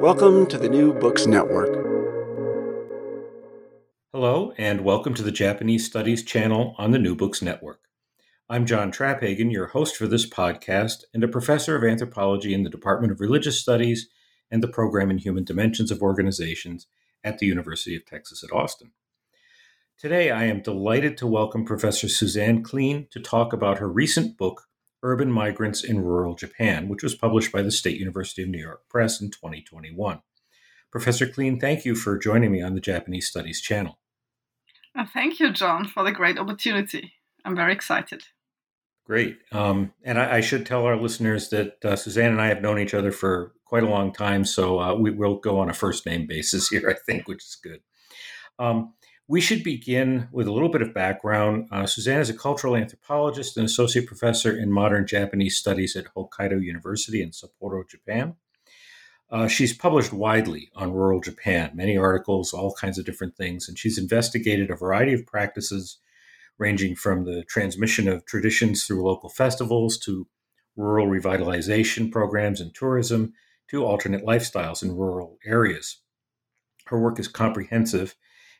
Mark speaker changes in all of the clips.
Speaker 1: Welcome to the New Books Network.
Speaker 2: Hello, and welcome to the Japanese Studies channel on the New Books Network. I'm John Traphagan, your host for this podcast and a professor of anthropology in the Department of Religious Studies and the program in Human Dimensions of Organizations at the University of Texas at Austin. Today, I am delighted to welcome Professor Susanne Klien to talk about her recent book, Urban Migrants in Rural Japan, which was published by the State University of New York Press in 2021. Professor Klien, thank you for joining me on the Japanese Studies channel.
Speaker 3: Uh, thank you, John, for the great opportunity. I'm very excited.
Speaker 2: Great. Um, and I, I, should tell our listeners that uh, Susanne and I have known each other for quite a long time, so uh, we will go on a first name basis here, I think, which is good. Um, we should begin with a little bit of background. Uh, Susanne is a cultural anthropologist and associate professor in modern Japanese studies at Hokkaido University in Sapporo, Japan. Uh, she's published widely on rural Japan, many articles, all kinds of different things, and she's investigated a variety of practices ranging from the transmission of traditions through local festivals to rural revitalization programs and tourism to alternate lifestyles in rural areas. Her work is comprehensive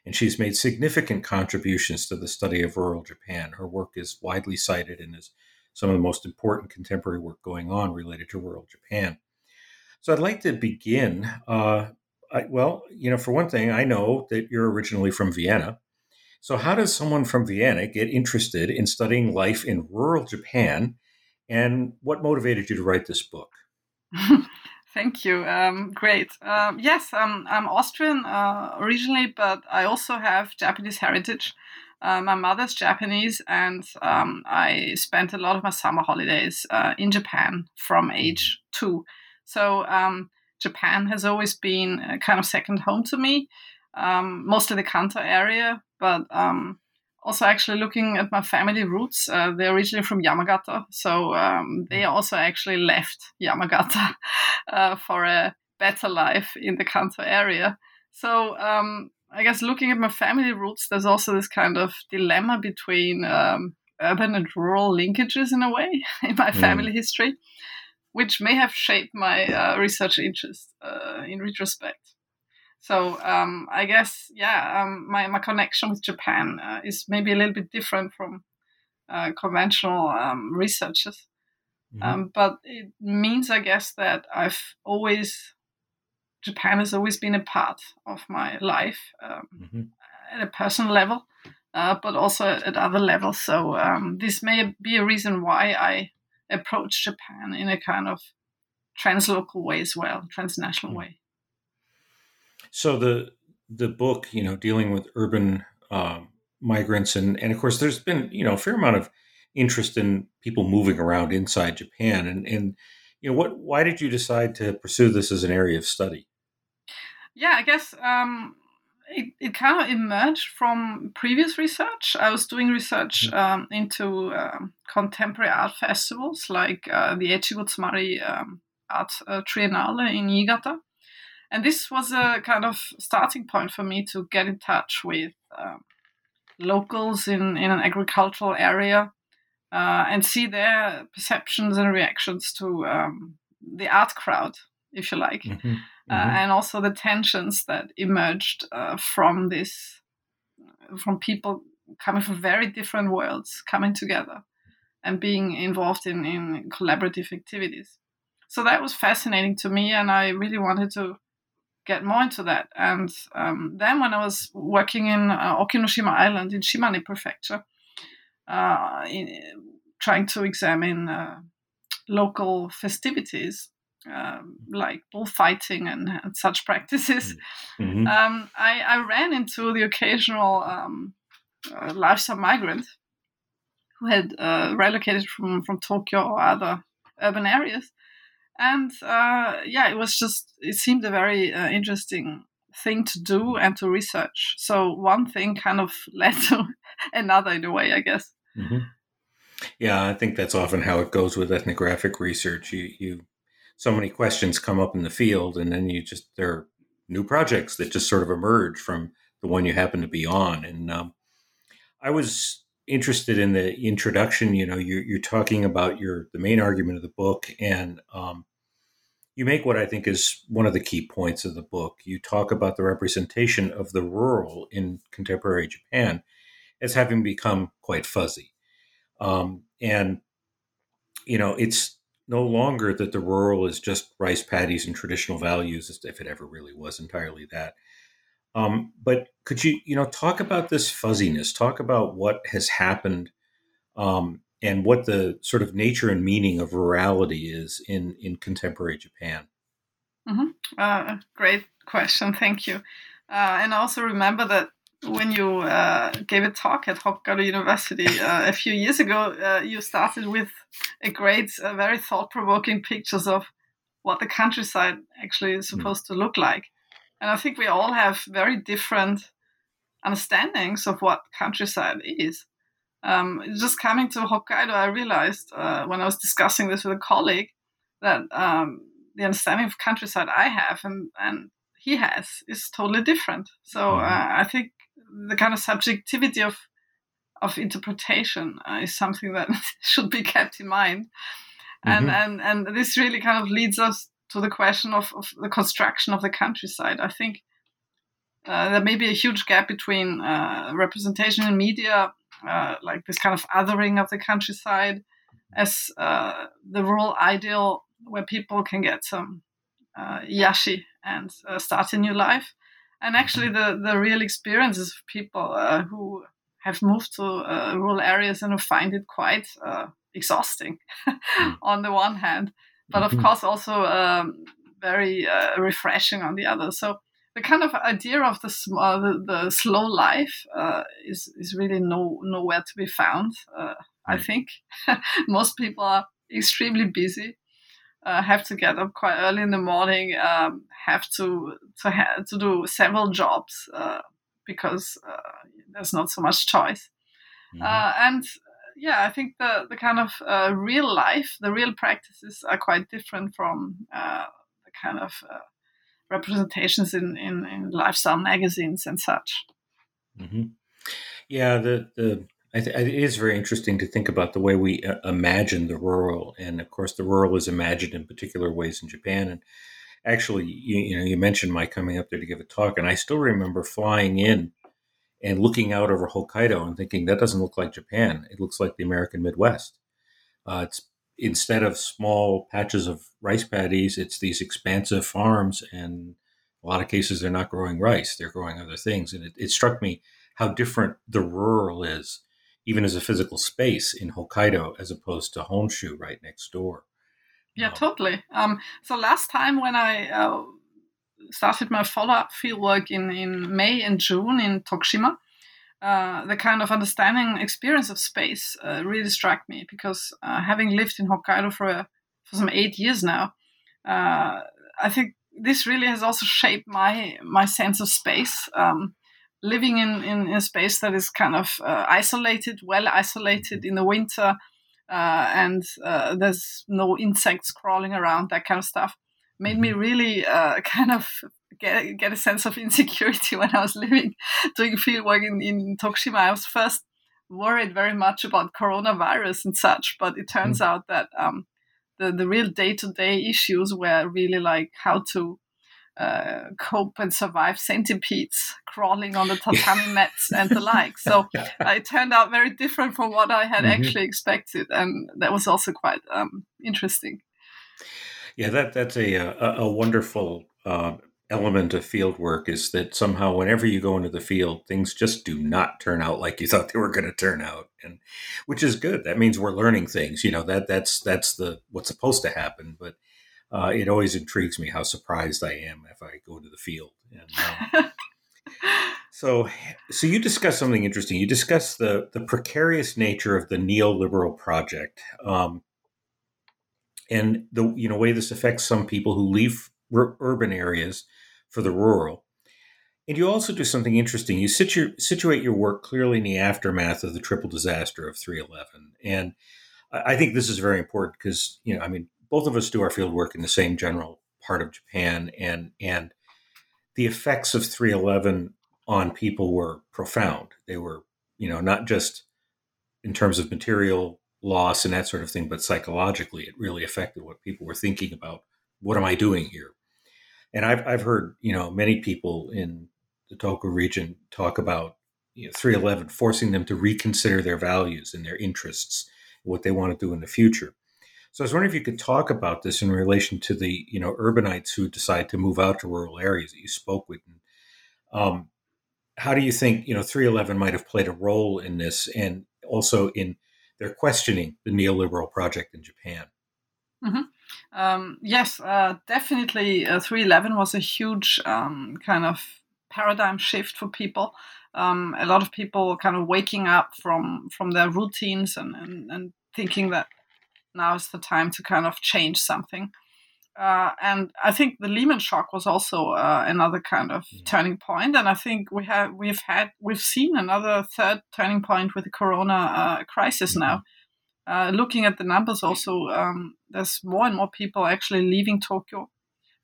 Speaker 2: and she's made significant contributions to the study of rural Japan. Her work is widely cited and is some of the most important contemporary work going on related to rural Japan. So I'd like to begin. Uh, I, well, you know, for one thing, I know that you're originally from Vienna. So, how does someone from Vienna get interested in studying life in rural Japan? And what motivated you to write this book?
Speaker 3: Thank you. Um, great. Um, yes, um, I'm Austrian uh, originally, but I also have Japanese heritage. Uh, my mother's Japanese, and um, I spent a lot of my summer holidays uh, in Japan from age two. So um, Japan has always been a kind of second home to me, um, mostly the Kanto area, but also actually looking at my family roots. Uh, they're originally from Yamagata, so um, they mm. also actually left Yamagata uh, for a better life in the Kanto area. So um, I guess looking at my family roots, there's also this kind of dilemma between um, urban and rural linkages in a way in my mm. family history, which may have shaped my uh, research interest uh, in retrospect. So um, I guess, yeah, um, my, my connection with Japan uh, is maybe a little bit different from uh, conventional um, researchers. Mm-hmm. Um, but it means, I guess, that I've always, Japan has always been a part of my life um, mm-hmm. at a personal level, uh, but also at other levels. So um, this may be a reason why I approach Japan in a kind of translocal way as well, transnational mm-hmm. way.
Speaker 2: So the the book, you know, dealing with urban um, migrants, and and of course, there's been you know a fair amount of interest in people moving around inside Japan, and and you know what? Why did you decide to pursue this as an area of study?
Speaker 3: Yeah, I guess um, it, it kind of emerged from previous research. I was doing research mm-hmm. um, into um, contemporary art festivals like uh, the Echigo Tsumari um, Art uh, Triennale in Niigata and this was a kind of starting point for me to get in touch with um, locals in, in an agricultural area uh, and see their perceptions and reactions to um, the art crowd, if you like, mm-hmm. Uh, mm-hmm. and also the tensions that emerged uh, from this, from people coming from very different worlds coming together and being involved in, in collaborative activities. so that was fascinating to me, and I really wanted to get more into that. And um, then when I was working in uh, Okinoshima Island in Shimane Prefecture, uh, in, trying to examine uh, local festivities um, like bullfighting and, and such practices, mm-hmm. um, I, I, ran into the occasional um, uh, lifestyle migrant who had uh, relocated from, from Tokyo or other urban areas. And uh, yeah, it was just, it seemed a very uh, interesting thing to do and to research. So one thing kind of led to another in a way, I guess.
Speaker 2: Mm-hmm. Yeah, I think that's often how it goes with ethnographic research. You, you, so many questions come up in the field, and then you just there are new projects that just sort of emerge from the one you happen to be on. And um, I was interested in the introduction. You know, you're, you're, talking about your the main argument of the book, and um, you make what I think is one of the key points of the book. You talk about the representation of the rural in contemporary Japan as having become quite fuzzy. Um, and, you know, it's no longer that the rural is just rice paddies and traditional values, if it ever really was entirely that. Um, but could you, you know, talk about this fuzziness? Talk about what has happened um, and what the sort of nature and meaning of rurality is in in contemporary Japan.
Speaker 3: Mm-hmm. Uh, great question, thank you. Uh, and also remember that when you uh, gave a talk at Hokkaido University uh, a few years ago, uh, you started with a great, uh, very thought provoking pictures of what the countryside actually is hmm. supposed to look like. And I think we all have very different understandings of what countryside is. Um, just coming to Hokkaido, I realized uh, when I was discussing this with a colleague that um, the understanding of countryside I have and, and he has is totally different. So mm-hmm. uh, I think the kind of subjectivity of of interpretation uh, is something that should be kept in mind. And, mm-hmm. and and this really kind of leads us to the question of, of the construction of the countryside. I think uh, there may be a huge gap between uh, representation in media, uh, like this kind of othering of the countryside, as uh, the rural ideal where people can get some uh, yashi and uh, start a new life, and actually the, the real experiences of people who have moved to rural areas and who find it quite exhausting hmm. on the one hand but of mm-hmm. course also um, very uh, refreshing on the other. So the kind of idea of the uh, the, the, slow life uh, is is really no nowhere to be found. Uh, I think most people are extremely busy. Uh, have to get up quite early in the morning. Um, have to to ha- to do several jobs uh, because there's not so much choice. Mm-hmm. and yeah, I think the the kind of uh, real life, the real practices are quite different from uh, the kind of uh, representations in, in, in lifestyle magazines and such.
Speaker 2: Mm-hmm. Yeah, the the th- it is very interesting to think about the way we uh, imagine the rural, and of course, the rural is imagined in particular ways in Japan. And actually, you, you know, you mentioned my coming up there to give a talk, and I still remember flying in and looking out over Hokkaido and thinking that doesn't look like Japan. It looks like the American Midwest. Uh, it's instead of small patches of rice paddies, it's these expansive farms, and a lot of cases they're not growing rice; they're growing other things. And it, it struck me how different the rural is, even as a physical space in Hokkaido, as opposed to Honshu right next door.
Speaker 3: Yeah, um, totally. Um, so last time when I uh, started my follow-up fieldwork in, in May and June in Tokushima, uh, the kind of understanding experience of space uh, really struck me because uh, having lived in Hokkaido for, a, for some eight years now, uh, I think this really has also shaped my my sense of space. Um, living in, in, a space that is kind of uh, isolated, well isolated in the winter, uh, and there's no insects crawling around, that kind of stuff made me mm-hmm. really uh, kind of get, get a sense of insecurity when I was living, doing field work in, in Tokushima. I was first worried very much about coronavirus and such, but it turns mm. out that um, the, the real day to day issues were really like how to uh, cope and survive centipedes crawling on the tatami mats and the like. So uh, it turned out very different from what I had mm-hmm. actually expected, and that was also quite um, interesting.
Speaker 2: Yeah, that that's a a, a wonderful uh, element of field work is that somehow whenever you go into the field, things just do not turn out like you thought they were going to turn out, and which is good. That means we're learning things. You know that that's that's the what's supposed to happen. But uh, it always intrigues me how surprised I am if I go into the field. And, um, so, so you discuss something interesting. You discuss the the precarious nature of the neoliberal project. Um, and the you know way this affects some people who leave r- urban areas for the rural. And you also do something interesting. You situ- situate your work clearly in the aftermath of the triple disaster of 311. And I think this is very important because, you know, I mean, both of us do our field work in the same general part of Japan, and and the effects of 311 on people were profound. They were, you know, not just in terms of material loss and that sort of thing, but psychologically, it really affected what people were thinking about. What am I doing here? And I've, I've heard, you know, many people in the Tohoku region talk about you know, 311 forcing them to reconsider their values and their interests, what they want to do in the future. So I was wondering if you could talk about this in relation to the, you know, urbanites who decide to move out to rural areas that you spoke with. Um, how do you think, you know, 311 might have played a role in this and also in they're questioning the neoliberal project in Japan.
Speaker 3: Mm-hmm. Um, yes, uh, definitely. Uh, 311 was a huge um, kind of paradigm shift for people. Um, a lot of people kind of waking up from from their routines and, and, and thinking that now is the time to kind of change something. Uh, and I think the Lehman shock was also uh, another kind of yeah. turning point. And I think we have we've had we've seen another third turning point with the Corona uh, crisis mm-hmm. now. Uh, looking at the numbers, also um, there's more and more people actually leaving Tokyo,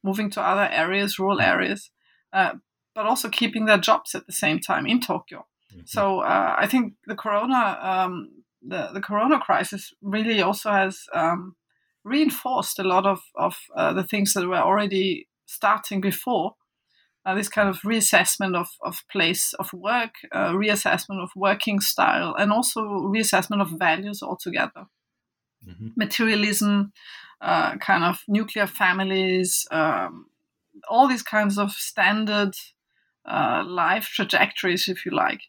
Speaker 3: moving to other areas, rural areas, uh, but also keeping their jobs at the same time in Tokyo. Mm-hmm. So uh, I think the Corona um, the the Corona crisis really also has um, reinforced a lot of, of uh, the things that were already starting before. Uh, this kind of reassessment of, of place of work, uh, reassessment of working style, and also reassessment of values altogether. Mm-hmm. Materialism, uh, kind of nuclear families, um, all these kinds of standard uh, life trajectories, if you like,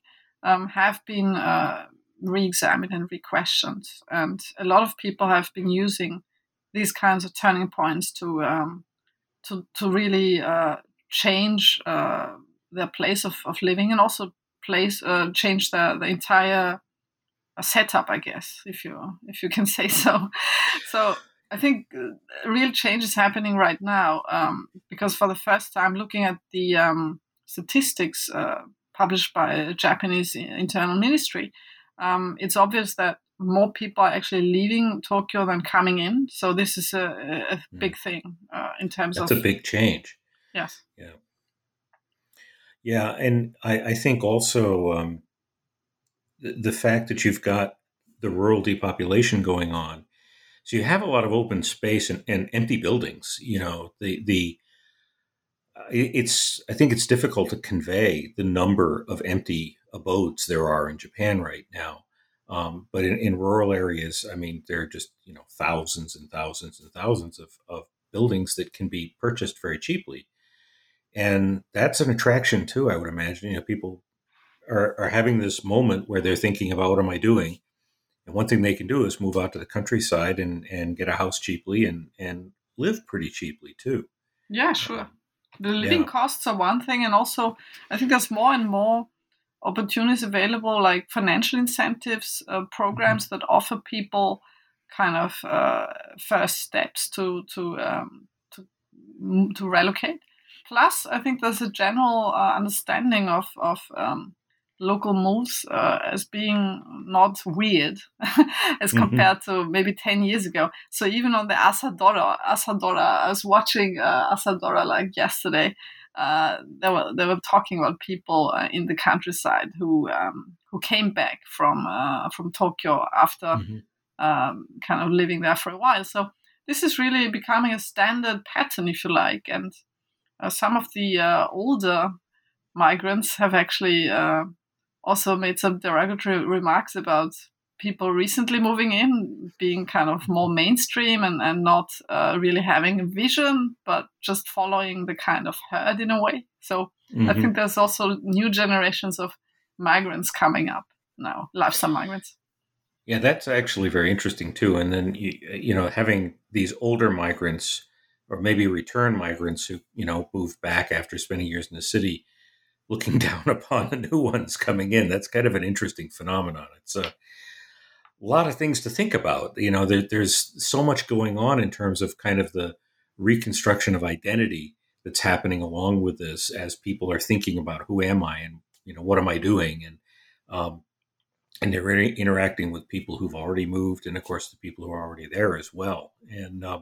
Speaker 3: um, have been uh, re examined and re questioned. And a lot of people have been using these kinds of turning points to um, to to really uh, change uh, their place of, of living and also place uh, change the the entire uh, setup, I guess, if you if you can say so. So I think uh, real change is happening right now um, because for the first time, looking at the um, statistics uh, published by a Japanese internal ministry, um, it's obvious that more people are actually leaving Tokyo than coming in. So this is a, a hmm. big thing uh, in terms
Speaker 2: That's
Speaker 3: of.
Speaker 2: That's a big change.
Speaker 3: Yes.
Speaker 2: Yeah. Yeah, and I, I think also um, the, the fact that you've got the rural depopulation going on, so you have a lot of open space and, and empty buildings. You know, the the uh, it's I think it's difficult to convey the number of empty abodes there are in Japan right now. Um, but in, in, rural areas, I mean, there are just you know thousands and thousands and thousands of, of buildings that can be purchased very cheaply, and that's an attraction too. I would imagine you know people are, are having this moment where they're thinking about what am I doing, and one thing they can do is move out to the countryside and and get a house cheaply and and live pretty cheaply too.
Speaker 3: Yeah, sure. Um, the living yeah. costs are one thing, and also I think there's more and more opportunities available, like financial incentives, uh, programs that offer people kind of uh, first steps to to um, to to relocate. Plus, I think there's a general uh, understanding of of um, local moves uh, as being not weird as mm-hmm. compared to maybe 10 years ago. So even on the Asadora, Asadora, I was watching uh, Asadora like yesterday uh, they were they were talking about people uh, in the countryside who um, who came back from uh, from Tokyo after mm-hmm. um, kind of living there for a while. So this is really becoming a standard pattern, if you like, and uh, some of the uh, older migrants have actually uh, also made some derogatory remarks about people recently moving in being kind of more mainstream and, and not uh, really having a vision, but just following the kind of herd in a way. So mm-hmm. I think there's also new generations of migrants coming up now, lifestyle migrants.
Speaker 2: Yeah, that's actually very interesting too. And then you, you know having these older migrants or maybe return migrants who you know move back after spending years in the city, looking down upon the new ones coming in. That's kind of an interesting phenomenon. It's a lot of things to think about. You know, there, there's so much going on in terms of kind of the reconstruction of identity that's happening along with this as people are thinking about who am I and you know what am I doing and um, and they're interacting with people who've already moved, and of course the people who are already there as well. And uh,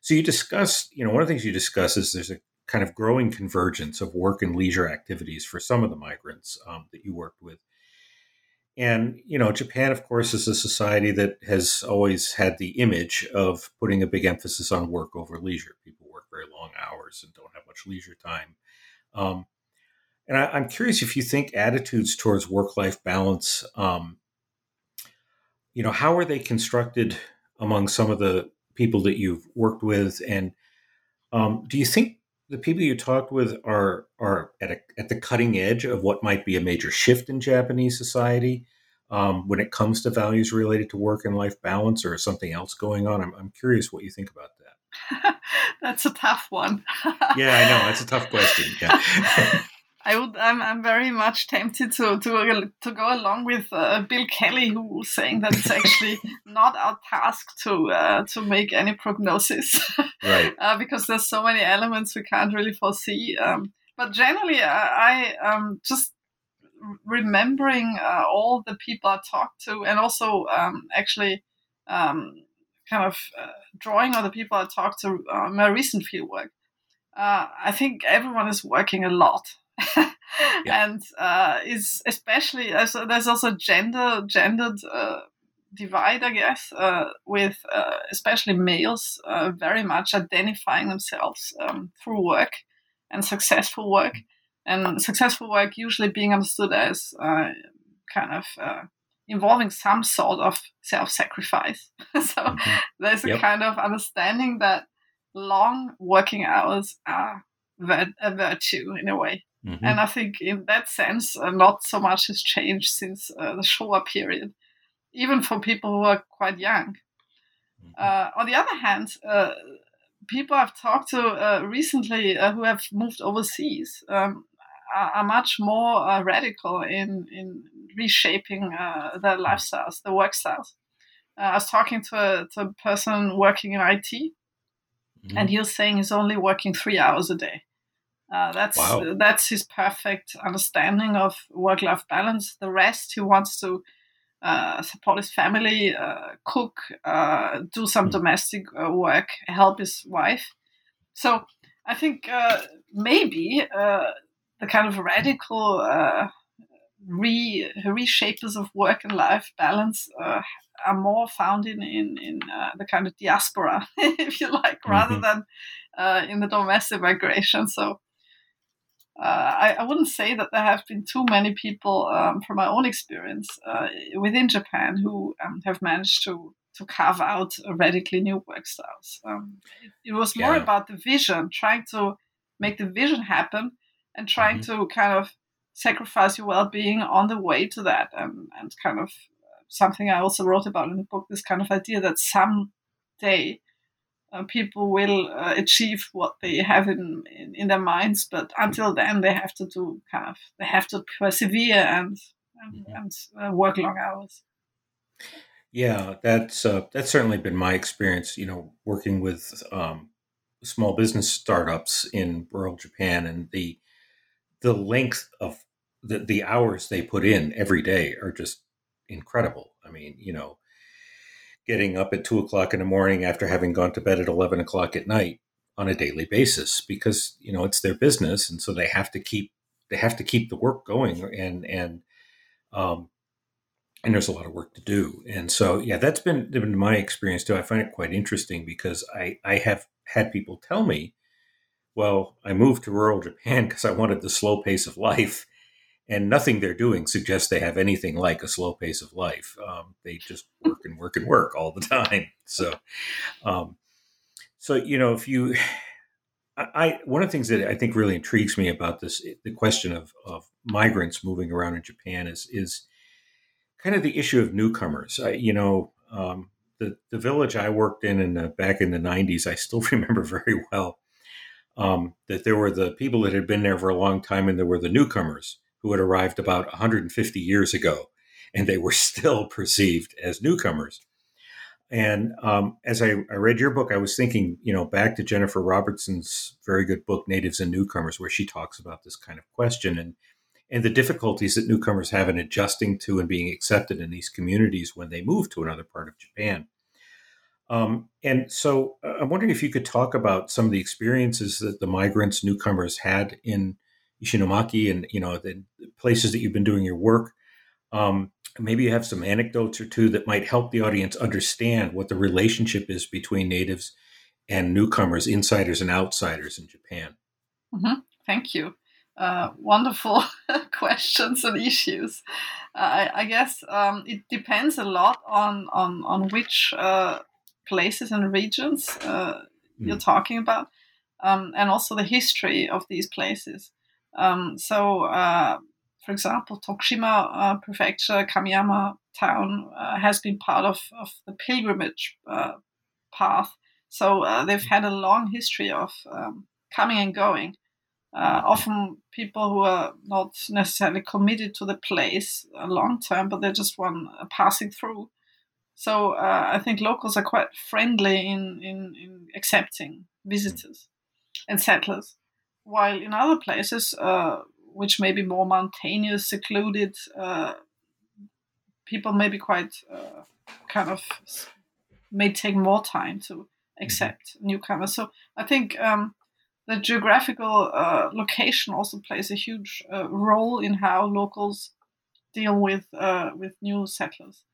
Speaker 2: so you discuss, you know, one of the things you discuss is there's a kind of growing convergence of work and leisure activities for some of the migrants um, that you worked with. And you know, Japan, of course, is a society that has always had the image of putting a big emphasis on work over leisure. People work very long hours and don't have much leisure time. Um, and I, am curious if you think attitudes towards work life balance, um, you know, how are they constructed among some of the people that you've worked with? And um, do you think the people you talked with are are at, a, at the cutting edge of what might be a major shift in Japanese society um, when it comes to values related to work and life balance, or something else going on? I'm, I'm curious what you think about that.
Speaker 3: that's a tough one.
Speaker 2: yeah, I know. That's a tough question. Yeah.
Speaker 3: I would. I'm, I'm very much tempted to to to go along with uh, Bill Kelly, who was saying that it's actually not our task to uh, to make any prognosis,
Speaker 2: right?
Speaker 3: uh, because there's so many elements we can't really foresee. Um, but generally, uh, I um, just remembering uh, all the people I talked to, and also um, actually um, kind of uh, drawing on the people I talked to in my recent fieldwork. I think everyone is working a lot yeah. and uh, is especially also, there's also gender gendered uh, divide, I guess, uh, with uh, especially males uh, very much identifying themselves um, through work and successful work, and successful work usually being understood as uh, kind of involving some sort of self-sacrifice. so mm-hmm. there's a yep. kind of understanding that long working hours are a virtue in a way. Mm-hmm. And I think in that sense, uh, not so much has changed since uh, the Showa period, even for people who are quite young. Mm-hmm. Uh, on the other hand, uh, people I've talked to uh, recently uh, who have moved overseas um, are, are, much more radical in, in reshaping their lifestyles, their work styles. I was talking to a, to a person working in IT, mm-hmm. and he was saying he's only working three hours a day. Uh, that's wow. that's his perfect understanding of work-life balance. The rest, he wants to uh, support his family, uh, cook, uh, do some mm. domestic uh, work, help his wife. So I think uh, maybe the kind of radical re reshapers of work and life balance are more found in in, in the kind of diaspora, if you like, rather mm-hmm. than in the domestic migration. So uh, I, I, wouldn't say that there have been too many people, um, from my own experience, uh, within Japan who um, have managed to to carve out radically new work styles. Um, it, it, was more yeah. about the vision, trying to make the vision happen, and trying mm-hmm. to kind of sacrifice your well-being on the way to that, and, and kind of uh, something I also wrote about in the book. This kind of idea that someday uh, people will uh, achieve what they have in, in, in their minds but until then they have to do kind of they have to persevere and and, mm-hmm. and uh, work long hours
Speaker 2: yeah that's uh, that's certainly been my experience you know working with um, small business startups in rural japan and the the length of the, the hours they put in every day are just incredible i mean you know getting up at two o'clock in the morning after having gone to bed at 11 o'clock at night on a daily basis because you know it's their business and so they have to keep they have to keep the work going and and um and there's a lot of work to do. And so yeah that's been, been my experience too. I find it quite interesting because i i have had people tell me well i moved to rural japan because i wanted the slow pace of life and nothing they're doing suggests they have anything like a slow pace of life. Um, they just work and work and work all the time. So, um, so you know, if you, I, one of the things that I think really intrigues me about this, the question of of migrants moving around in Japan is is kind of the issue of newcomers. I, you know, um, the the village I worked in in the, back in the '90s, I still remember very well. Um, that there were the people that had been there for a long time, and there were the newcomers who had arrived about 150 years ago, and they were still perceived as newcomers. And um, as I, I, read your book, I was thinking, you know, back to Jennifer Robertson's very good book, Natives and Newcomers, where she talks about this kind of question and and the difficulties that newcomers have in adjusting to and being accepted in these communities when they move to another part of Japan. Um, and so uh, I'm wondering if you could talk about some of the experiences that the migrants, newcomers had in Ishinomaki and you know the places that you've been doing your work. Um, maybe you have some anecdotes or two that might help the audience understand what the relationship is between natives and newcomers, insiders and outsiders in Japan.
Speaker 3: Mm-hmm. Thank you. Uh, wonderful questions and issues. Uh, I, I, guess um, it depends a lot on on on which uh, places and regions mm. you're talking about, um, and also the history of these places. Um, so, uh, for example, Tokushima uh, Prefecture, Kamiyama town uh, has been part of, of the pilgrimage uh, path. So uh, they've had a long history of um, coming and going. Uh, often people who are not necessarily committed to the place long term, but they're just one passing through. So I think locals are quite friendly in, in, in accepting visitors and settlers while in other places, uh, which may be more mountainous, secluded, uh, people may be quite uh, kind of may take more time to mm-hmm. accept newcomers. So I think um, the geographical uh, location also plays a huge uh, role in how locals deal with uh, with new settlers.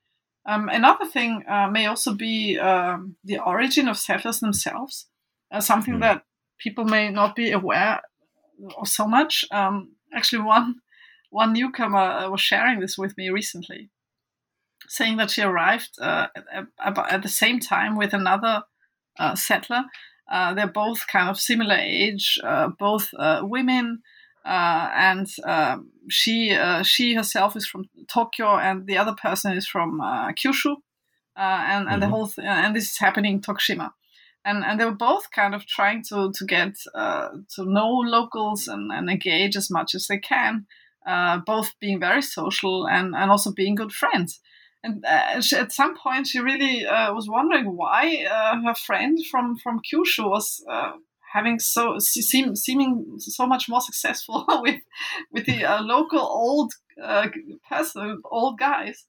Speaker 3: Um, another thing may also be um, the origin of settlers themselves, something mm. that people may not be aware of so much. Um, actually, one one newcomer uh, was sharing this with me recently, saying that she arrived uh, at, at, the same time with another uh, settler. Uh, they're both kind of similar age, uh, both uh, women, and um, she she herself is from Tokyo, and the other person is from Kyushu, and and mm-hmm. the whole th- and this is happening in Tokushima and and they were both kind of trying to to get uh, to know locals and, and engage as much as they can, uh, both being very social and and also being good friends. And uh, she, at some point, she really uh, was wondering why uh, her friend from from Kyushu was uh, having so seem, seeming so much more successful with with the local old person, old guys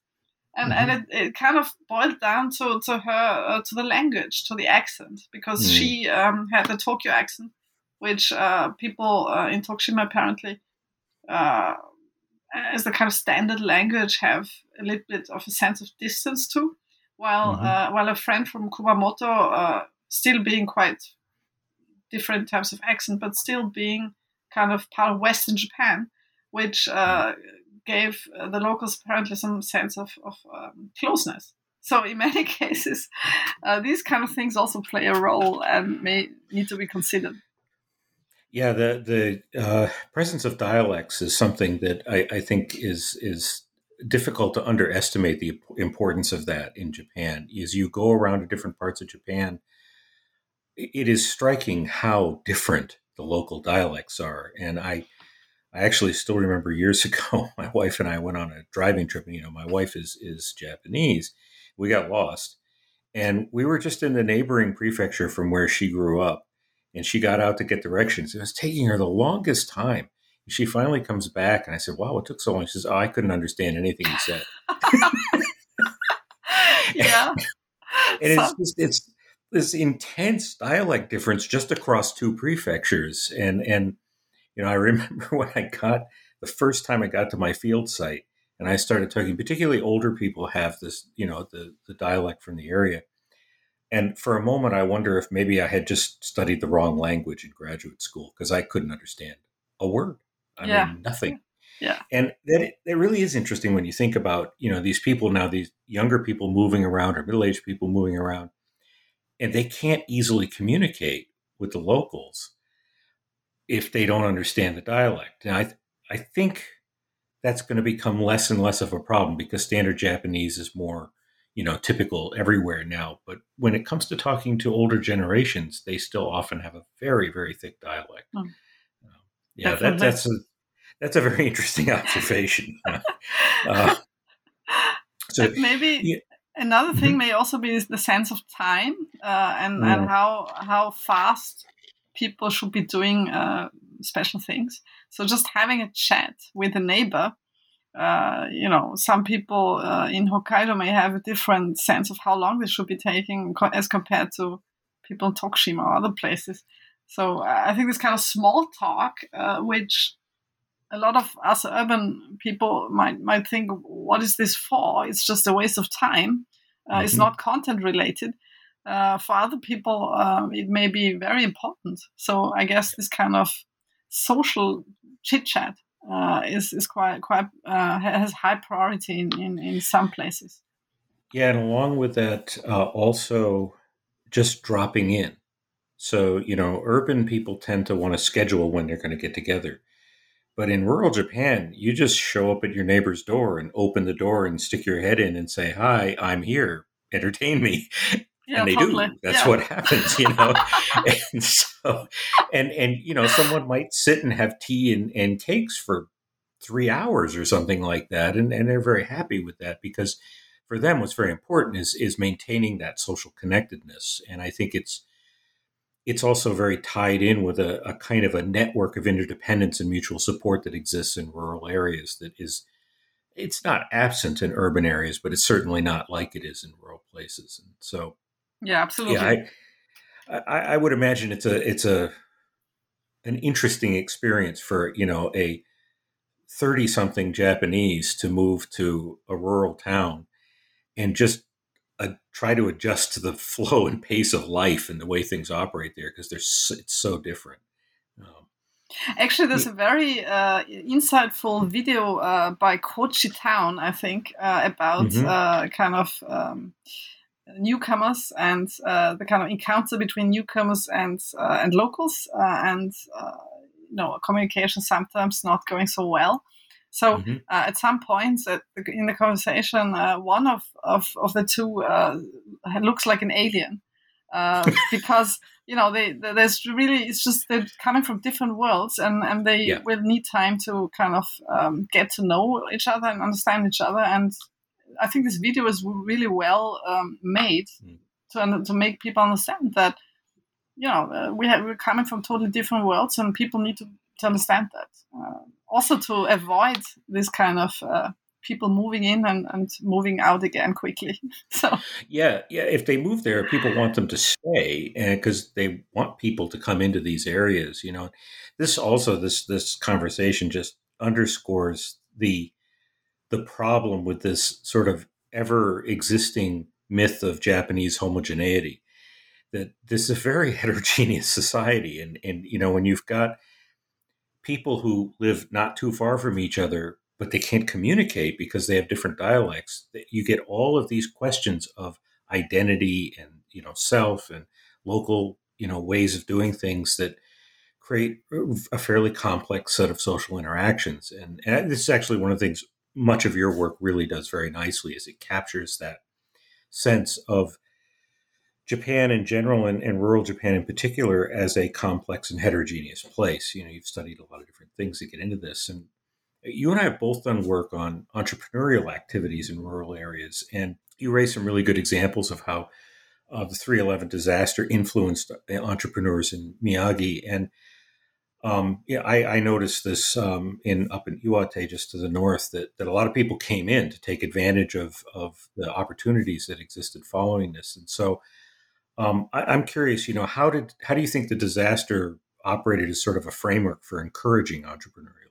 Speaker 3: and mm-hmm. and it, it kind of boiled down to to her uh, to the language to the accent because mm. she um, had the Tokyo accent, which uh, people uh, in Tokushima apparently uh, as the kind of standard language have a little bit of a sense of distance to, while mm-hmm. Uh, while a friend from Kumamoto uh, still being quite different types of accent, but still being kind of part of Western Japan, which mm gave uh, the locals apparently some sense of, of um, closeness. So in many cases, uh, these kind of things also play a role and may need to be considered.
Speaker 2: Yeah, the the uh, presence of dialects is something that I, I, think is is difficult to underestimate the importance of that in Japan. As you go around to different parts of Japan, it is striking how different the local dialects are, and I I actually still remember years ago, my wife and I went on a driving trip. And, you know, my wife is is Japanese. We got lost, and we were just in the neighboring prefecture from where she grew up. And she got out to get directions. It was taking her the longest time. She finally comes back, and I said, "Wow, it took so long." She says, "Oh, I couldn't understand anything you said."
Speaker 3: yeah,
Speaker 2: and it's just it's this intense dialect difference just across two prefectures, and and you know, I remember when I got the first time I got to my field site and I started talking, particularly older people have this, you know, the, the dialect from the area. And for a moment, I wonder if maybe I had just studied the wrong language in graduate school because I couldn't understand a word. I yeah. mean, nothing.
Speaker 3: Yeah.
Speaker 2: And that it, it really is interesting when you think about, you know, these people now, these younger people moving around or middle-aged people moving around, and they can't easily communicate with the locals if they don't understand the dialect. And I I think that's going to become less and less of a problem because standard Japanese is more, you know, typical everywhere now. But when it comes to talking to older generations, they still often have a very, very thick dialect. Uh, yeah, that, that's a that's a very interesting observation. uh,
Speaker 3: so maybe yeah. another thing mm-hmm. may also be the sense of time uh, and mm. and how how fast people should be doing uh, special things. So just having a chat with a neighbor, uh, you know, some people uh, in Hokkaido may have a different sense of how long this should be taking as compared to people in Tokushima or other places. So I think this kind of small talk, uh, which a lot of us urban people might might think, what is this for? It's just a waste of time. Uh, mm-hmm. It's not content related. Uh, for other people, uh, it may be very important. So I guess this kind of social chit chat uh, is is quite quite uh, has high priority in, in, in some places.
Speaker 2: Yeah, and along with that, uh, also just dropping in. So you know, urban people tend to want to schedule when they're going to get together. But in rural Japan, you just show up at your neighbor's door and open the door and stick your head in and say, "Hi, I'm here. Entertain me."
Speaker 3: Yeah,
Speaker 2: and they
Speaker 3: totally.
Speaker 2: do. That's
Speaker 3: yeah.
Speaker 2: what happens, you know. and so, and and you know, someone might sit and have tea and, and cakes for three hours or something like that, and and they're very happy with that because for them, what's very important is is maintaining that social connectedness, and I think it's it's also very tied in with a, a kind of a network of interdependence and mutual support that exists in rural areas that is it's not absent in urban areas, but it's certainly not like it is in rural places. And so
Speaker 3: yeah, absolutely.
Speaker 2: Yeah, I, I, I would imagine it's a it's a an interesting experience for you know a thirty something Japanese to move to a rural town and just uh, try to adjust to the flow and pace of life and the way things operate there because there's it's so different. Um,
Speaker 3: Actually, there's a very uh, insightful video uh, by Kochi Town, I think, uh, about mm-hmm. Uh, kind of um, newcomers and uh, the kind of encounter between newcomers and uh, and locals, uh, and uh, you know communication sometimes not going so well. So mm-hmm. Uh, at some points in the conversation, uh, one of, of, of the two looks like an alien because you know they, they, there's really it's just they're coming from different worlds and and they yeah. will need time to kind of um, get to know each other and understand each other and I think this video is really well um, made mm. to to make people understand that you know uh, we have, we're coming from totally different worlds, and people need to, to understand that. Uh, also, to avoid this kind of uh, people moving in and, and moving out again quickly. so
Speaker 2: yeah, yeah. If they move there, people want them to stay, because they want people to come into these areas. You know, this also this this conversation just underscores the the problem with this sort of ever existing myth of Japanese homogeneity. That this is a very heterogeneous society, and and you know when you've got people who live not too far from each other, but they can't communicate because they have different dialects. That you get all of these questions of identity and you know self and local you know ways of doing things that create a fairly complex set of social interactions. And, and this is actually one of the things much of your work really does very nicely is it captures that sense of Japan in general and, and, rural Japan in particular as a complex and heterogeneous place. You know, you've studied a lot of different things to get into this. And you and I have both done work on entrepreneurial activities in rural areas. And you raised some really good examples of how uh, the 311 disaster influenced entrepreneurs in Miyagi. And um, yeah, I, I, noticed this um, in up in Iwate, just to the north, that, that a lot of people came in to take advantage of of the opportunities that existed following this. And so, um, I, am curious, you know, how did how do you think the disaster operated as sort of a framework for encouraging entrepreneurial?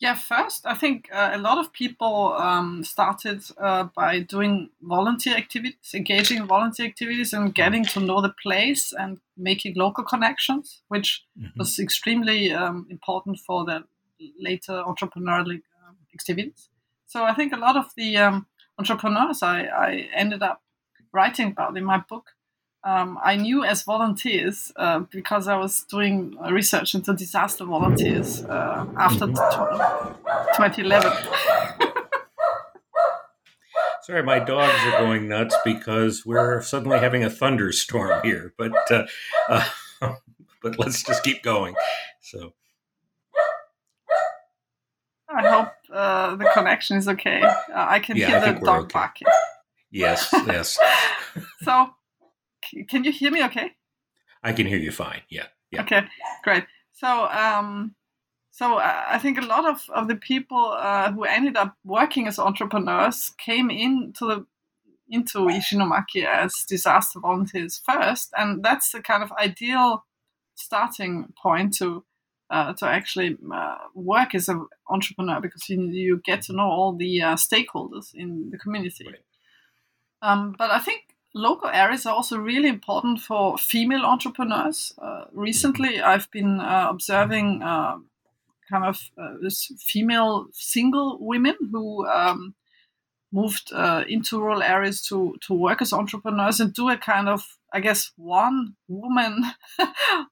Speaker 3: Yeah, first, I think uh, a lot of people um, started uh, by doing volunteer activities, engaging in volunteer activities, and getting to know the place and making local connections, which mm-hmm. was extremely um, important for the later entrepreneurial um, activities. So I think a lot of the um, entrepreneurs I, I ended up writing about in my book um, I knew as volunteers uh, because I was doing research into disaster volunteers uh, after mm-hmm. 2011.
Speaker 2: Sorry, my dogs are going nuts because we're suddenly having a thunderstorm here. But uh, uh but let's just keep going. So
Speaker 3: I hope uh, the connection is okay. Uh, I can yeah, hear the dog okay. barking.
Speaker 2: Yes, yes.
Speaker 3: so can you hear me okay?
Speaker 2: I can hear you fine. Yeah. yeah.
Speaker 3: Okay, great. So, um, so uh, I think a lot of, of the people uh, who ended up working as entrepreneurs came into the into Ishinomaki as disaster volunteers first, and that's the kind of ideal starting point to uh, to actually uh, work as an entrepreneur because you, you get to know all the uh, stakeholders in the community. Right. Um, but I think local areas are also really important for female entrepreneurs. Uh, recently, I've been uh, observing uh, kind of uh, this female single women who um, moved uh, into rural areas to to work as entrepreneurs and do a kind of I guess one woman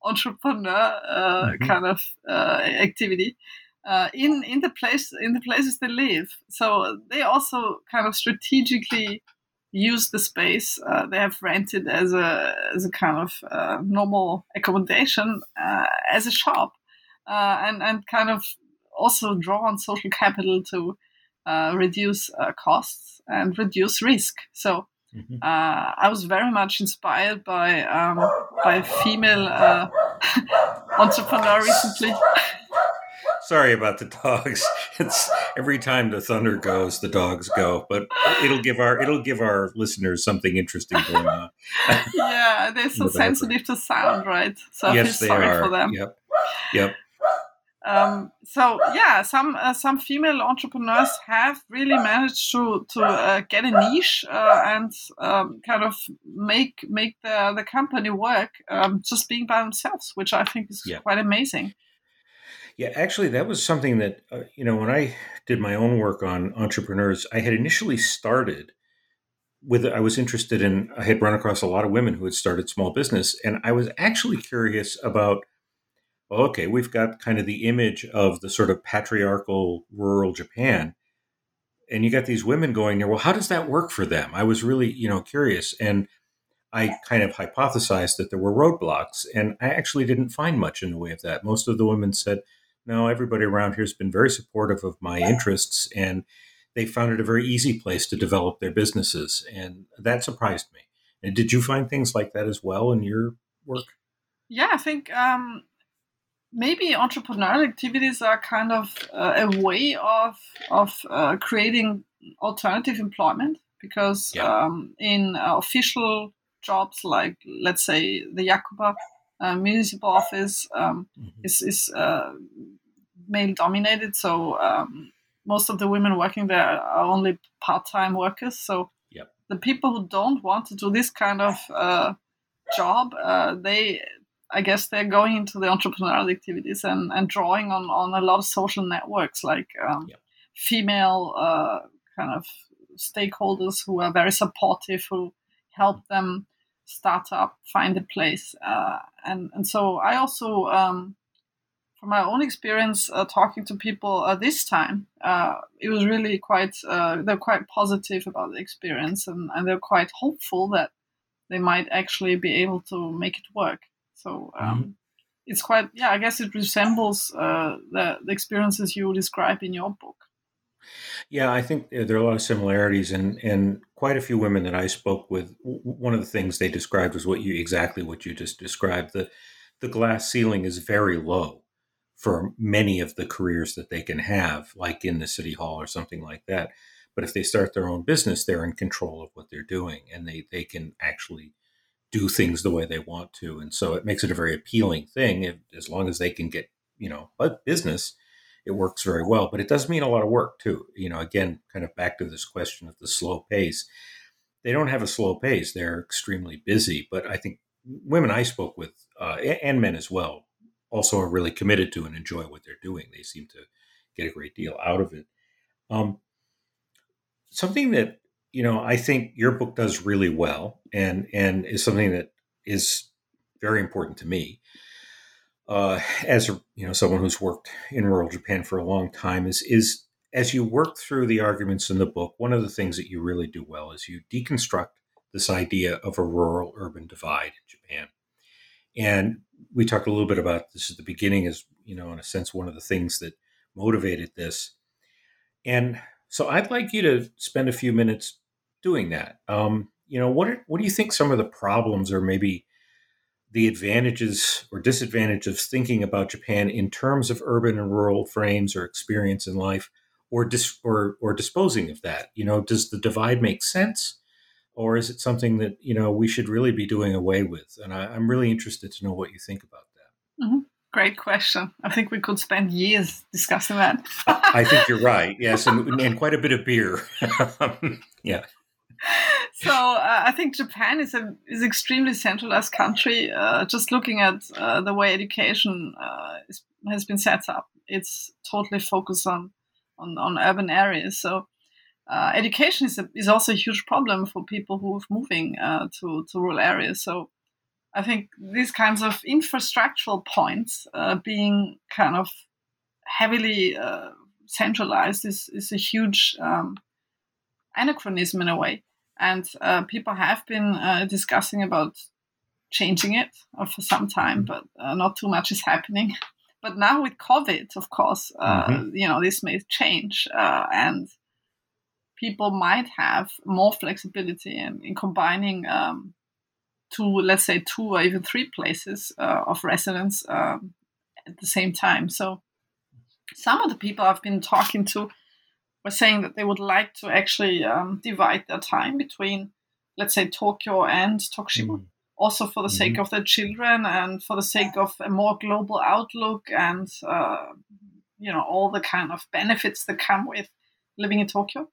Speaker 3: entrepreneur uh, mm-hmm. kind of activity. in in the place in the places they live, so they also kind of strategically use the space uh, they have rented as a as a kind of uh, normal accommodation uh, as a shop, uh, and and kind of also draw on social capital to uh, reduce uh, costs and reduce risk. So. Mm-hmm. I was very much inspired by um, by female entrepreneur recently.
Speaker 2: Sorry about the dogs. It's every time the thunder goes, the dogs go. But it'll give our it'll give our listeners something interesting going on.
Speaker 3: yeah, they're so sensitive to sound, right? So
Speaker 2: yes,
Speaker 3: sorry
Speaker 2: are.
Speaker 3: for them.
Speaker 2: Yep. Yep.
Speaker 3: Um, so yeah, some uh, some female entrepreneurs have really managed to to uh, get a niche uh, and um, kind of make make the the company work um, just being by themselves, which I think is quite amazing.
Speaker 2: Yeah, actually, that was something that, uh, you know, when I did my own work on entrepreneurs, I had initially started with, I was interested in, I had run across a lot of women who had started small business. And I was actually curious about, well, okay, we've got kind of the image of the sort of patriarchal rural Japan. And you got these women going there, well, how does that work for them? I was really, you know, curious. And I kind of hypothesized that there were roadblocks, and I actually didn't find much in the way of that. Most of the women said, no, everybody around here has been very supportive of my interests, and they found it a very easy place to develop their businesses, and that surprised me. And did you find things like that as well in your work?
Speaker 3: Yeah, I think um, maybe entrepreneurial activities are kind of uh, a way of of uh, creating alternative employment because yeah. um, in uh, official jobs like let's say the Yakuba uh, municipal office um, mm-hmm. is, is uh, male dominated. So um, most of the women working there are only part time workers. So
Speaker 2: yep.
Speaker 3: the people who don't want to do this kind of uh, job, uh, they I guess they're going into the entrepreneurial activities and, and drawing on, on a lot of social networks like um, yep. female uh, kind of stakeholders who are very supportive, who help them start up, find a place. Uh, and, and so I also um, from my own experience uh, talking to people uh, this time, uh, it was really quite, uh, they're quite positive about the experience and, and they're quite hopeful that they might actually be able to make it work. So um, mm-hmm. it's quite, yeah, I guess it resembles uh, the, the experiences you describe in your book.
Speaker 2: Yeah, I think there are a lot of similarities, and and quite a few women that I spoke with. One of the things they described was what you exactly what you just described. the The glass ceiling is very low, for many of the careers that they can have, like in the city hall or something like that. But if they start their own business, they're in control of what they're doing and they, they can actually do things the way they want to. And so it makes it a very appealing thing. If, as long as they can get, you know, business, it works very well. But it does mean a lot of work too. You know, again, kind of back to this question of the slow pace. They don't have a slow pace. They're extremely busy. But I think women I spoke with, uh, and men as well, also are really committed to and enjoy what they're doing. They seem to get a great deal out of it. Um, something that you know I think your book does really well, and and is something that is very important to me. Uh, as a, you know, someone who's worked in rural Japan for a long time, is is as you work through the arguments in the book, one of the things that you really do well is you deconstruct this idea of a rural urban divide in Japan. And we talked a little bit about this at the beginning, as you know, in a sense, one of the things that motivated this. And so I'd like you to spend a few minutes doing that. Um, you know, what are, what do you think some of the problems or maybe the advantages or disadvantages of thinking about Japan in terms of urban and rural frames or experience in life, or dis, or or disposing of that? You know, does the divide make sense, or is it something that you know we should really be doing away with? And I, am really interested to know what you think about that.
Speaker 3: Mm-hmm. Great question. I think we could spend years discussing that.
Speaker 2: I think you're right. Yes, and, and quite a bit of beer. yeah.
Speaker 3: so uh, I think Japan is a is extremely centralized country. Uh, just looking at uh, the way education uh, is, has been set up, it's totally focused on on, on urban areas. So uh, education is a, is also a huge problem for people who are moving uh, to to rural areas. So I think these kinds of infrastructural points being kind of heavily centralized is is a huge um, anachronism in a way and uh, people have been uh, discussing about changing it uh, for some time, but uh, not too much is happening. But now with COVID, of course, uh, mm-hmm. you know this may change, uh, and people might have more flexibility in, in combining um, two, let's say, two or even three places of residence um, at the same time. So some of the people I've been talking to were saying that they would like to actually um, divide their time between, let's say, Tokyo and Tokushima, mm. also for the mm-hmm. sake of their children and for the sake of a more global outlook and, uh, you know, all the kind of benefits that come with living in Tokyo.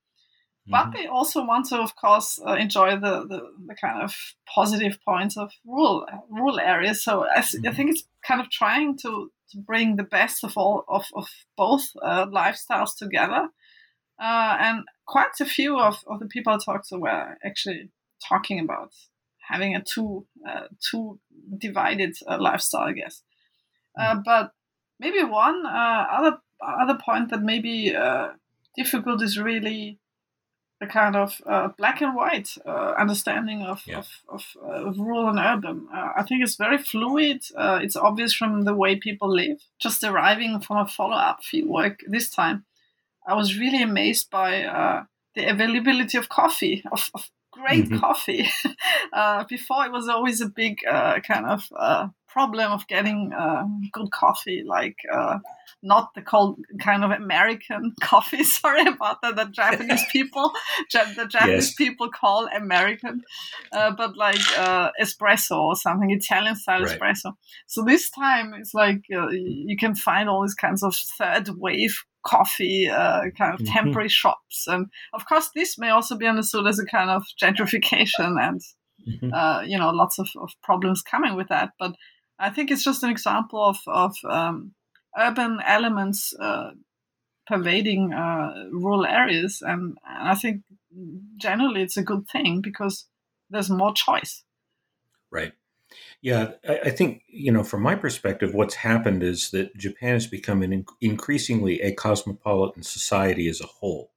Speaker 3: Mm-hmm. But they also want to, of course, uh, enjoy the, the, the, kind of positive points of rural rural areas. So I, mm-hmm. I think it's kind of trying to, to bring the best of all of, of both uh, lifestyles together uh, and quite a few of, of the people I talked to were actually talking about having a two uh, two divided uh, lifestyle, I guess. Uh, hmm. but maybe one uh, other other point that may be uh, difficult is really the kind of black and white understanding of yeah. of, of, of, rural and urban. I think it's very fluid. it's obvious from the way people live. Just arriving from a follow up fieldwork this time I was really amazed by uh, the availability of coffee, of, of great mm-hmm. coffee. uh, before it was always a big uh, kind of uh, problem of getting uh, good coffee, like uh, not the cold kind of American coffee. Sorry about that. The Japanese people, the Japanese yes. people call American, but like espresso or something, Italian style right. espresso. So this time it's like you can find all these kinds of third wave coffee uh, kind of mm-hmm. temporary mm-hmm. shops. And of course, this may also be understood as a kind of gentrification and, mm-hmm. uh, you know, lots of, of, problems coming with that. But I think it's just an example of, of um, urban elements uh, pervading uh, rural areas. And, I think generally it's a good thing because there's more choice.
Speaker 2: Right. Yeah, I, think, you know, from my perspective, what's happened is that Japan has become an increasingly a cosmopolitan society as a whole.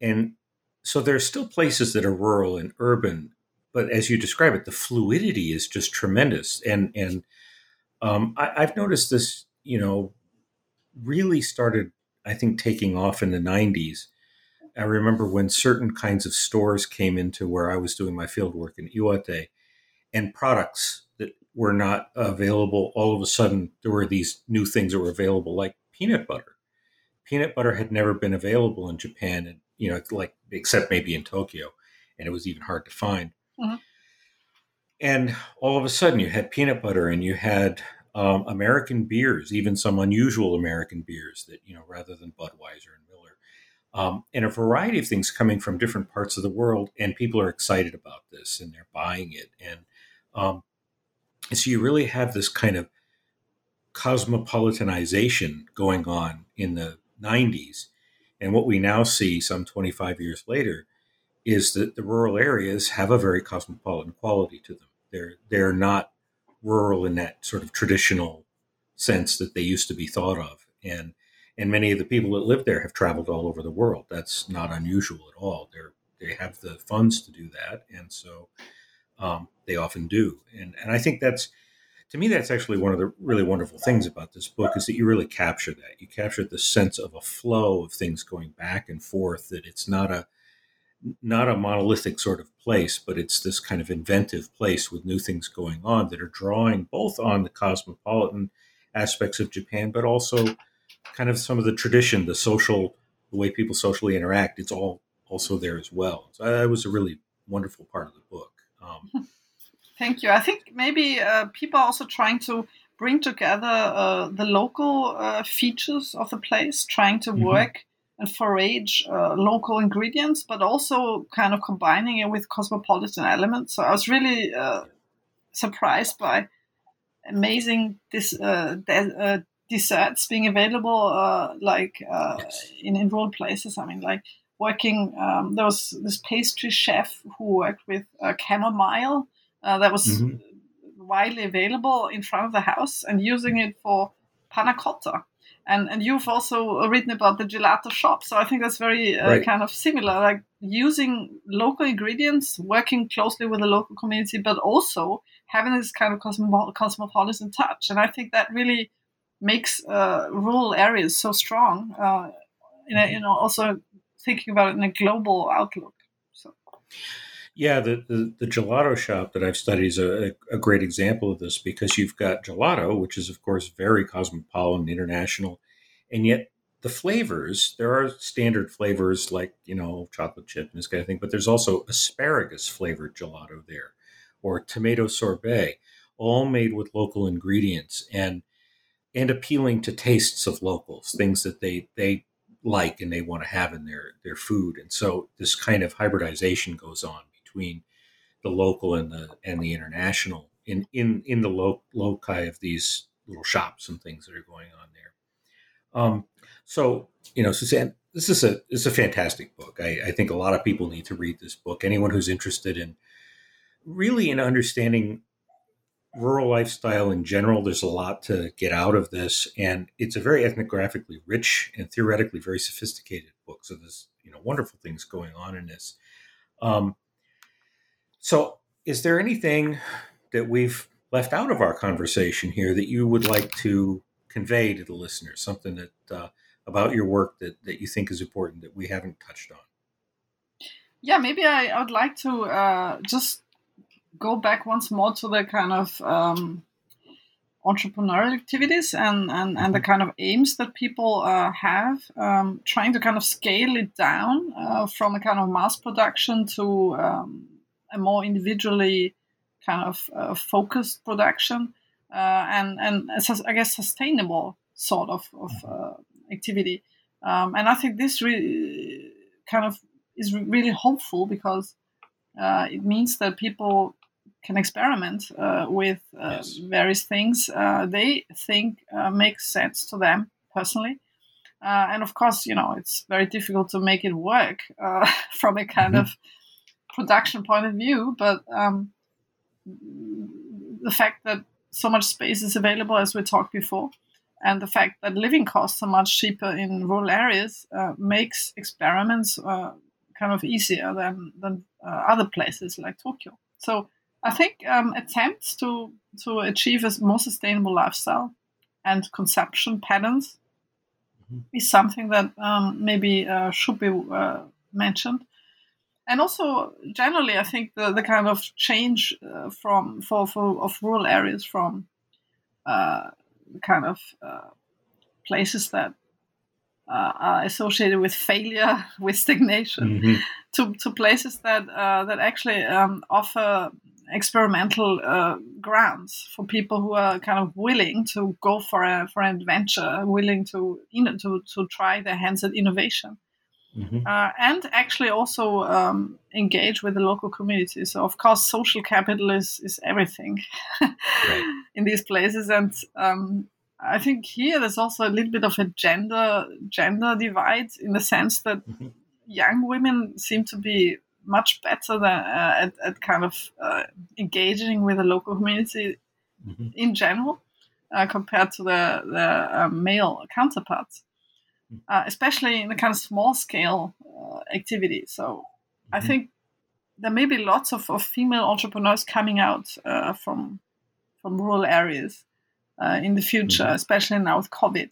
Speaker 2: And so there are still places that are rural and urban, but as you describe it, the fluidity is just tremendous. And, and um, I, I've noticed this, you know, really started, I think, taking off in the 90s. I remember when certain kinds of stores came into where I was doing my field work in Iwate and products that were not available. All of a sudden, there were these new things that were available, like peanut butter. Peanut butter had never been available in Japan, and you know, like except maybe in Tokyo, and it was even hard to find. Mm-hmm. And all of a sudden, you had peanut butter, and you had um, American beers, even some unusual American beers that you know, rather than Budweiser and Miller, um, and a variety of things coming from different parts of the world. And people are excited about this, and they're buying it, and um, so you really have this kind of cosmopolitanization going on in the 90s. And what we now see some 25 years later is that the rural areas have a very cosmopolitan quality to them. They're, they're not rural in that sort of traditional sense that they used to be thought of. And, and many of the people that live there have traveled all over the world. That's not unusual at all. They're, they have the funds to do that. And so um, they often do. And, and I think that's, to me, that's actually one of the really wonderful things about this book is that you really capture that. You capture the sense of a flow of things going back and forth. That it's not a not a monolithic sort of place, but it's this kind of inventive place with new things going on that are drawing both on the cosmopolitan aspects of Japan, but also kind of some of the tradition, the social, the way people socially interact. It's all also there as well. So that was a really wonderful part of the book. Um,
Speaker 3: Thank you. I think maybe uh, people are also trying to bring together uh, the local uh, features of the place, trying to mm-hmm. work and forage uh, local ingredients, but also kind of combining it with cosmopolitan elements. So I was really uh, surprised by amazing this uh, de- desserts being available, like in, in rural places. I mean, like working. Um, there was this pastry chef who worked with chamomile uh, that was mm-hmm. widely available in front of the house and using it for panna cotta. And, and you've also written about the gelato shop. So I think that's very uh, right. kind of similar, like using local ingredients, working closely with the local community, but also having this kind of cosmo- cosmopolitan touch. And I think that really makes uh, rural areas so strong. Uh, in a, you know, also thinking about it in a global outlook. So.
Speaker 2: Yeah, the, the, the, gelato shop that I've studied is a, a, great example of this because you've got gelato, which is, of course, very cosmopolitan, international, and yet the flavors, there are standard flavors like, you know, chocolate chip and this kind of thing, but there's also asparagus flavored gelato there or tomato sorbet, all made with local ingredients and and appealing to tastes of locals, things that they they like and they want to have in their their food. And so this kind of hybridization goes on between the local and the and the international in in in the lo- loci of these little shops and things that are going on there. Um, so you know, Susanne, this is a is a fantastic book. I, I think a lot of people need to read this book. Anyone who's interested in really in understanding rural lifestyle in general, there's a lot to get out of this, and it's a very ethnographically rich and theoretically very sophisticated book. So there's you know wonderful things going on in this. Um, so, is there anything that we've left out of our conversation here that you would like to convey to the listeners? Something that uh, about your work that, that you think is important that we haven't touched on?
Speaker 3: Yeah, maybe I, I would like to uh, just go back once more to the kind of um, entrepreneurial activities and, and, and the mm-hmm. kind of aims that people uh, have, um, trying to kind of scale it down uh, from a kind of mass production to um, a more individually kind of uh, focused production uh, and and I guess sustainable sort of, of uh, activity. Um, and I think this really kind of is really hopeful because uh, it means that people can experiment uh, with uh, yes. various things they think makes sense to them personally. and of course, you know, it's very difficult to make it work from a kind mm-hmm. of production point of view, but um, the fact that so much space is available, as we talked before, and the fact that living costs are much cheaper in rural areas uh, makes experiments uh, kind of easier than than uh, other places like Tokyo. So I think um, attempts to to achieve a more sustainable lifestyle and consumption patterns mm-hmm. is something that um, maybe uh, should be uh, mentioned and also generally, I think the, the kind of change uh, from for, for of rural areas from uh, kind of uh, places that uh, are associated with failure, with stagnation, mm-hmm. to, to places that uh, that actually um, offer experimental uh, grounds for people who are kind of willing to go for a for an adventure, willing to you know to to try their hands at innovation. Mm-hmm. Uh, and actually also um, engage with the local community. So, of course, social capital is, is everything right. in these places. And um, I think here there's also a little bit of a gender gender divide in the sense that mm-hmm. young women seem to be much better than uh, at, at kind of uh, engaging with the local community mm-hmm. in general uh, compared to the the uh, male counterparts. Uh, especially in the kind of small scale uh, activity. So mm-hmm. I think there may be lots of, of female entrepreneurs coming out from from rural areas uh, in the future, mm-hmm. especially now with COVID.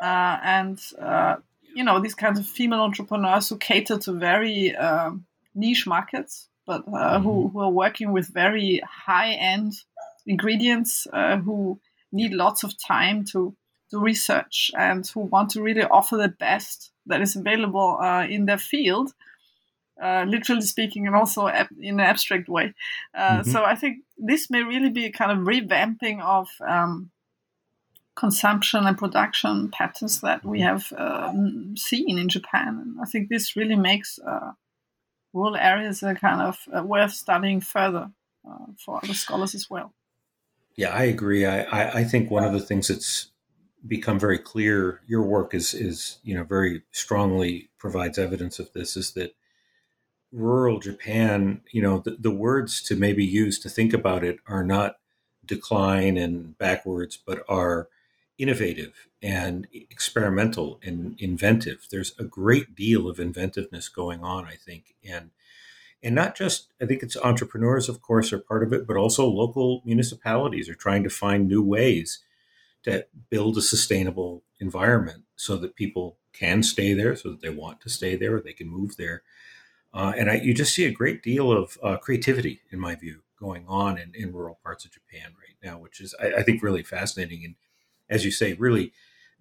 Speaker 3: Uh, and uh, you know these kinds of female entrepreneurs who cater to very um, niche markets, but mm-hmm. who, who are working with very high end ingredients, who need lots of time to do research and who want to really offer the best that is available uh, in their field uh, literally speaking, and also in an abstract way. Uh, mm-hmm. So I think this may really be a kind of revamping of um, consumption and production patterns that we mm-hmm. have uh, seen in Japan. And I think this really makes uh, rural areas a kind of uh, worth studying further uh, for other scholars as well.
Speaker 2: Yeah, I agree. I, I, I think one of the things that's become very clear your work is is you know very strongly provides evidence of this is that rural Japan, you know, the, the words to maybe use to think about it are not decline and backwards, but are innovative and experimental and inventive. There's a great deal of inventiveness going on, I think, and and not just I think it's entrepreneurs, of course, are part of it, but also local municipalities are trying to find new ways to build a sustainable environment so that people can stay there, so that they want to stay there, or they can move there. Uh, and I, you just see a great deal of uh, creativity, in my view, going on in, in rural parts of Japan right now, which is, I, I, think, really fascinating. And as you say, really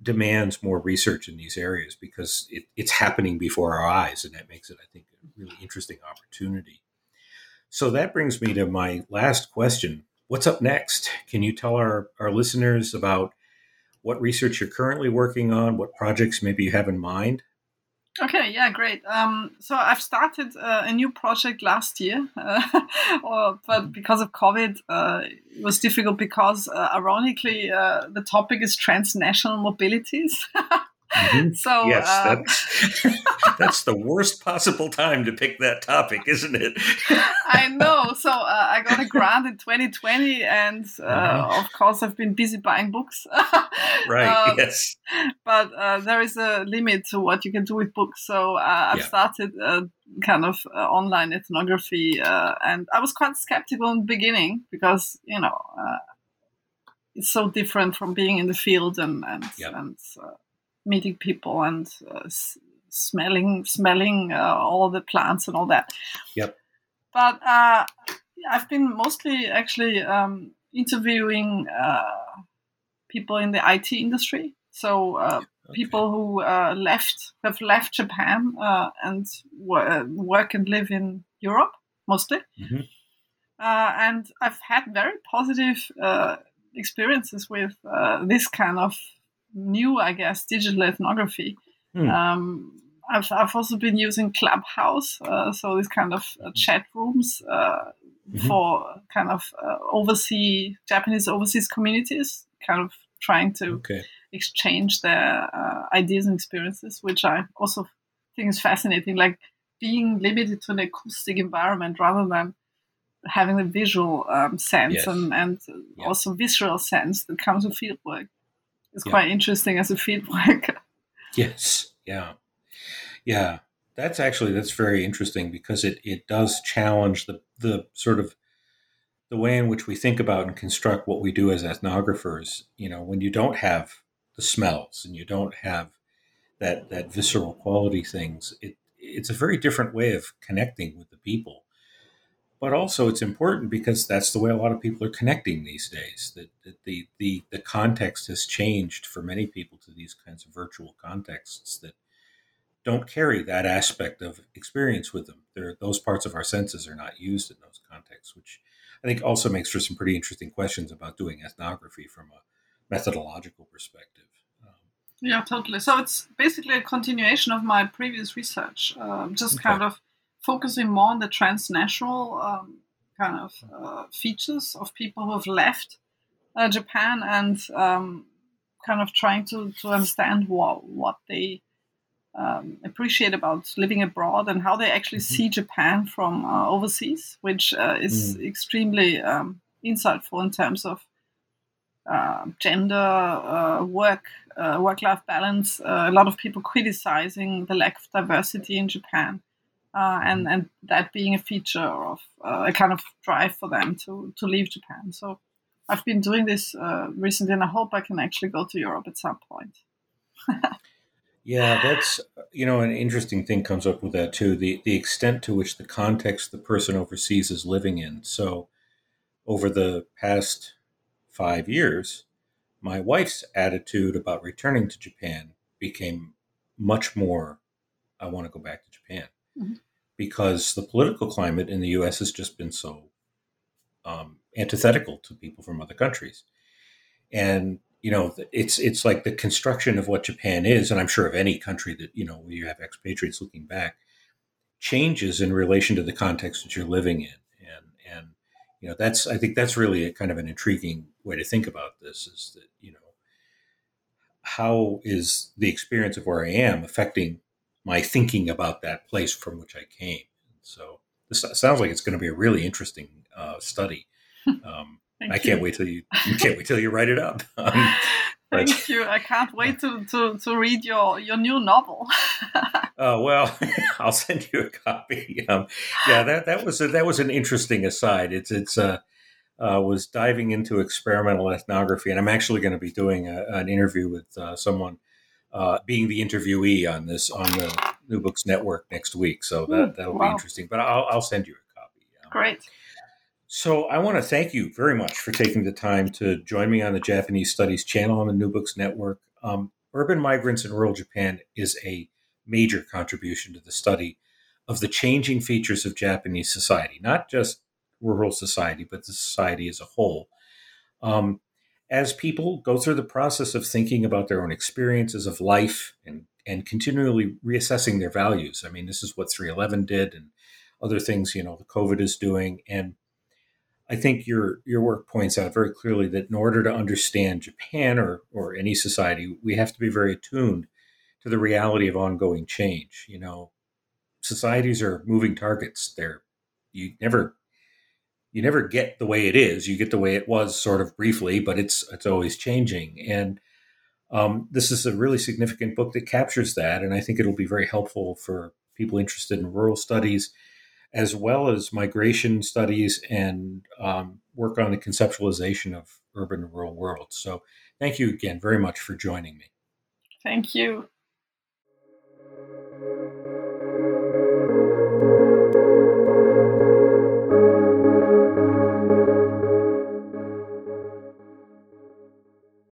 Speaker 2: demands more research in these areas because it, it's happening before our eyes. And that makes it, I think, a really interesting opportunity. So that brings me to my last question. What's up next? Can you tell our, our listeners about what research you're currently working on, what projects maybe you have in mind?
Speaker 3: Okay, yeah, great. Um, so I've started uh, a new project last year, uh, or, but because of COVID, uh, it was difficult because, uh, ironically, uh, the topic is transnational mobilities.
Speaker 2: Mm-hmm. So yes, uh, that's, that's the worst possible time to pick that topic, isn't it?
Speaker 3: I know. So uh, I got a grant in 2020, and uh, uh-huh. of course I've been busy buying books.
Speaker 2: right. Um, yes.
Speaker 3: But uh, there is a limit to what you can do with books. So uh, I've yeah. started kind of online ethnography, and I was quite skeptical in the beginning because you know it's so different from being in the field and and, yep. and meeting people and uh, smelling smelling uh, all the plants and all that.
Speaker 2: Yep.
Speaker 3: But uh, I've been mostly actually um, interviewing uh, people in the IT industry. So uh, okay. people who uh, left have left Japan and work and live in Europe mostly. Mm-hmm. and I've had very positive experiences with this kind of new, I guess, digital ethnography. Mm. Um, I've, I've also been using Clubhouse, uh, so these kind of uh, chat rooms uh, mm-hmm. for kind of uh, overseas Japanese overseas communities, kind of trying to okay. exchange their uh, ideas and experiences, which I also think is fascinating. Like being limited to an acoustic environment rather than having the visual um, sense yes. and, and yeah. also visceral sense that comes with fieldwork is yeah. quite interesting as a feedback.
Speaker 2: yes. Yeah. Yeah. That's actually that's very interesting because it, it does challenge the the sort of the way in which we think about and construct what we do as ethnographers. You know, when you don't have the smells and you don't have that that visceral quality things, it it's a very different way of connecting with the people but also it's important because that's the way a lot of people are connecting these days. That, that, the, the the context has changed for many people to these kinds of virtual contexts that don't carry that aspect of experience with them. There, those parts of our senses are not used in those contexts, which I think also makes for some pretty interesting questions about doing ethnography from a methodological perspective. Um,
Speaker 3: yeah, totally. So it's basically a continuation of my previous research, um, just okay. kind of focusing more on the transnational um, kind of uh, features of people who have left uh, Japan and um, kind of trying to, to understand what what they um, appreciate about living abroad and how they actually mm-hmm. see Japan from uh, overseas, which uh, is mm. extremely um, insightful in terms of uh, gender, uh, work, uh, work-life balance. Uh, a lot of people criticizing the lack of diversity in Japan, and mm-hmm. and that being a feature of a kind of drive for them to to leave Japan. So. I've been doing this recently, and I hope I can actually go to Europe at some point.
Speaker 2: Yeah, that's you know an interesting thing comes up with that too. The the extent to which the context the person overseas is living in. So over the past five years, my wife's attitude about returning to Japan became much more I want to go back to Japan. Mm-hmm. Because the political climate in the US has just been so um, antithetical to people from other countries. And you know, it's it's like the construction of what Japan is, and I'm sure of any country that you know where you have expatriates looking back, changes in relation to the context that you're living in, and and you know that's I think that's really a kind of an intriguing way to think about this is that you know how is the experience of where I am affecting my thinking about that place from which I came. So this sounds like it's going to be a really interesting uh, study. Um, I can't wait till you, you can't wait till you write it up. Um,
Speaker 3: Thank you. I can't wait to, to, to read your, your new novel.
Speaker 2: Oh uh, well, I'll send you a copy. Um, yeah, that that was a, that was an interesting aside. It's it's uh, uh, was diving into experimental ethnography, and I'm actually going to be doing a, an interview with uh, someone uh, being the interviewee on this on the New Books Network next week. So that that'll wow. be interesting. But I'll I'll send you a copy.
Speaker 3: Um, Great.
Speaker 2: So I want to thank you very much for taking the time to join me on the Japanese Studies channel on the New Books Network. Um, Urban Migrants in Rural Japan is a major contribution to the study of the changing features of Japanese society, not just rural society, but the society as a whole. Um, as people go through the process of thinking about their own experiences of life and, and continually reassessing their values. I mean, this is what 311 did and other things, you know, the COVID is doing. And I think your your work points out very clearly that in order to understand Japan or or any society, we have to be very attuned to the reality of ongoing change. You know, societies are moving targets. They're you never you never get the way it is. You get the way it was sort of briefly, but it's it's always changing. And um, this is a really significant book that captures that, and I think it'll be very helpful for people interested in rural studies as well as migration studies and um, work on the conceptualization of urban and rural worlds. So, thank you again very much for joining me.
Speaker 3: Thank you.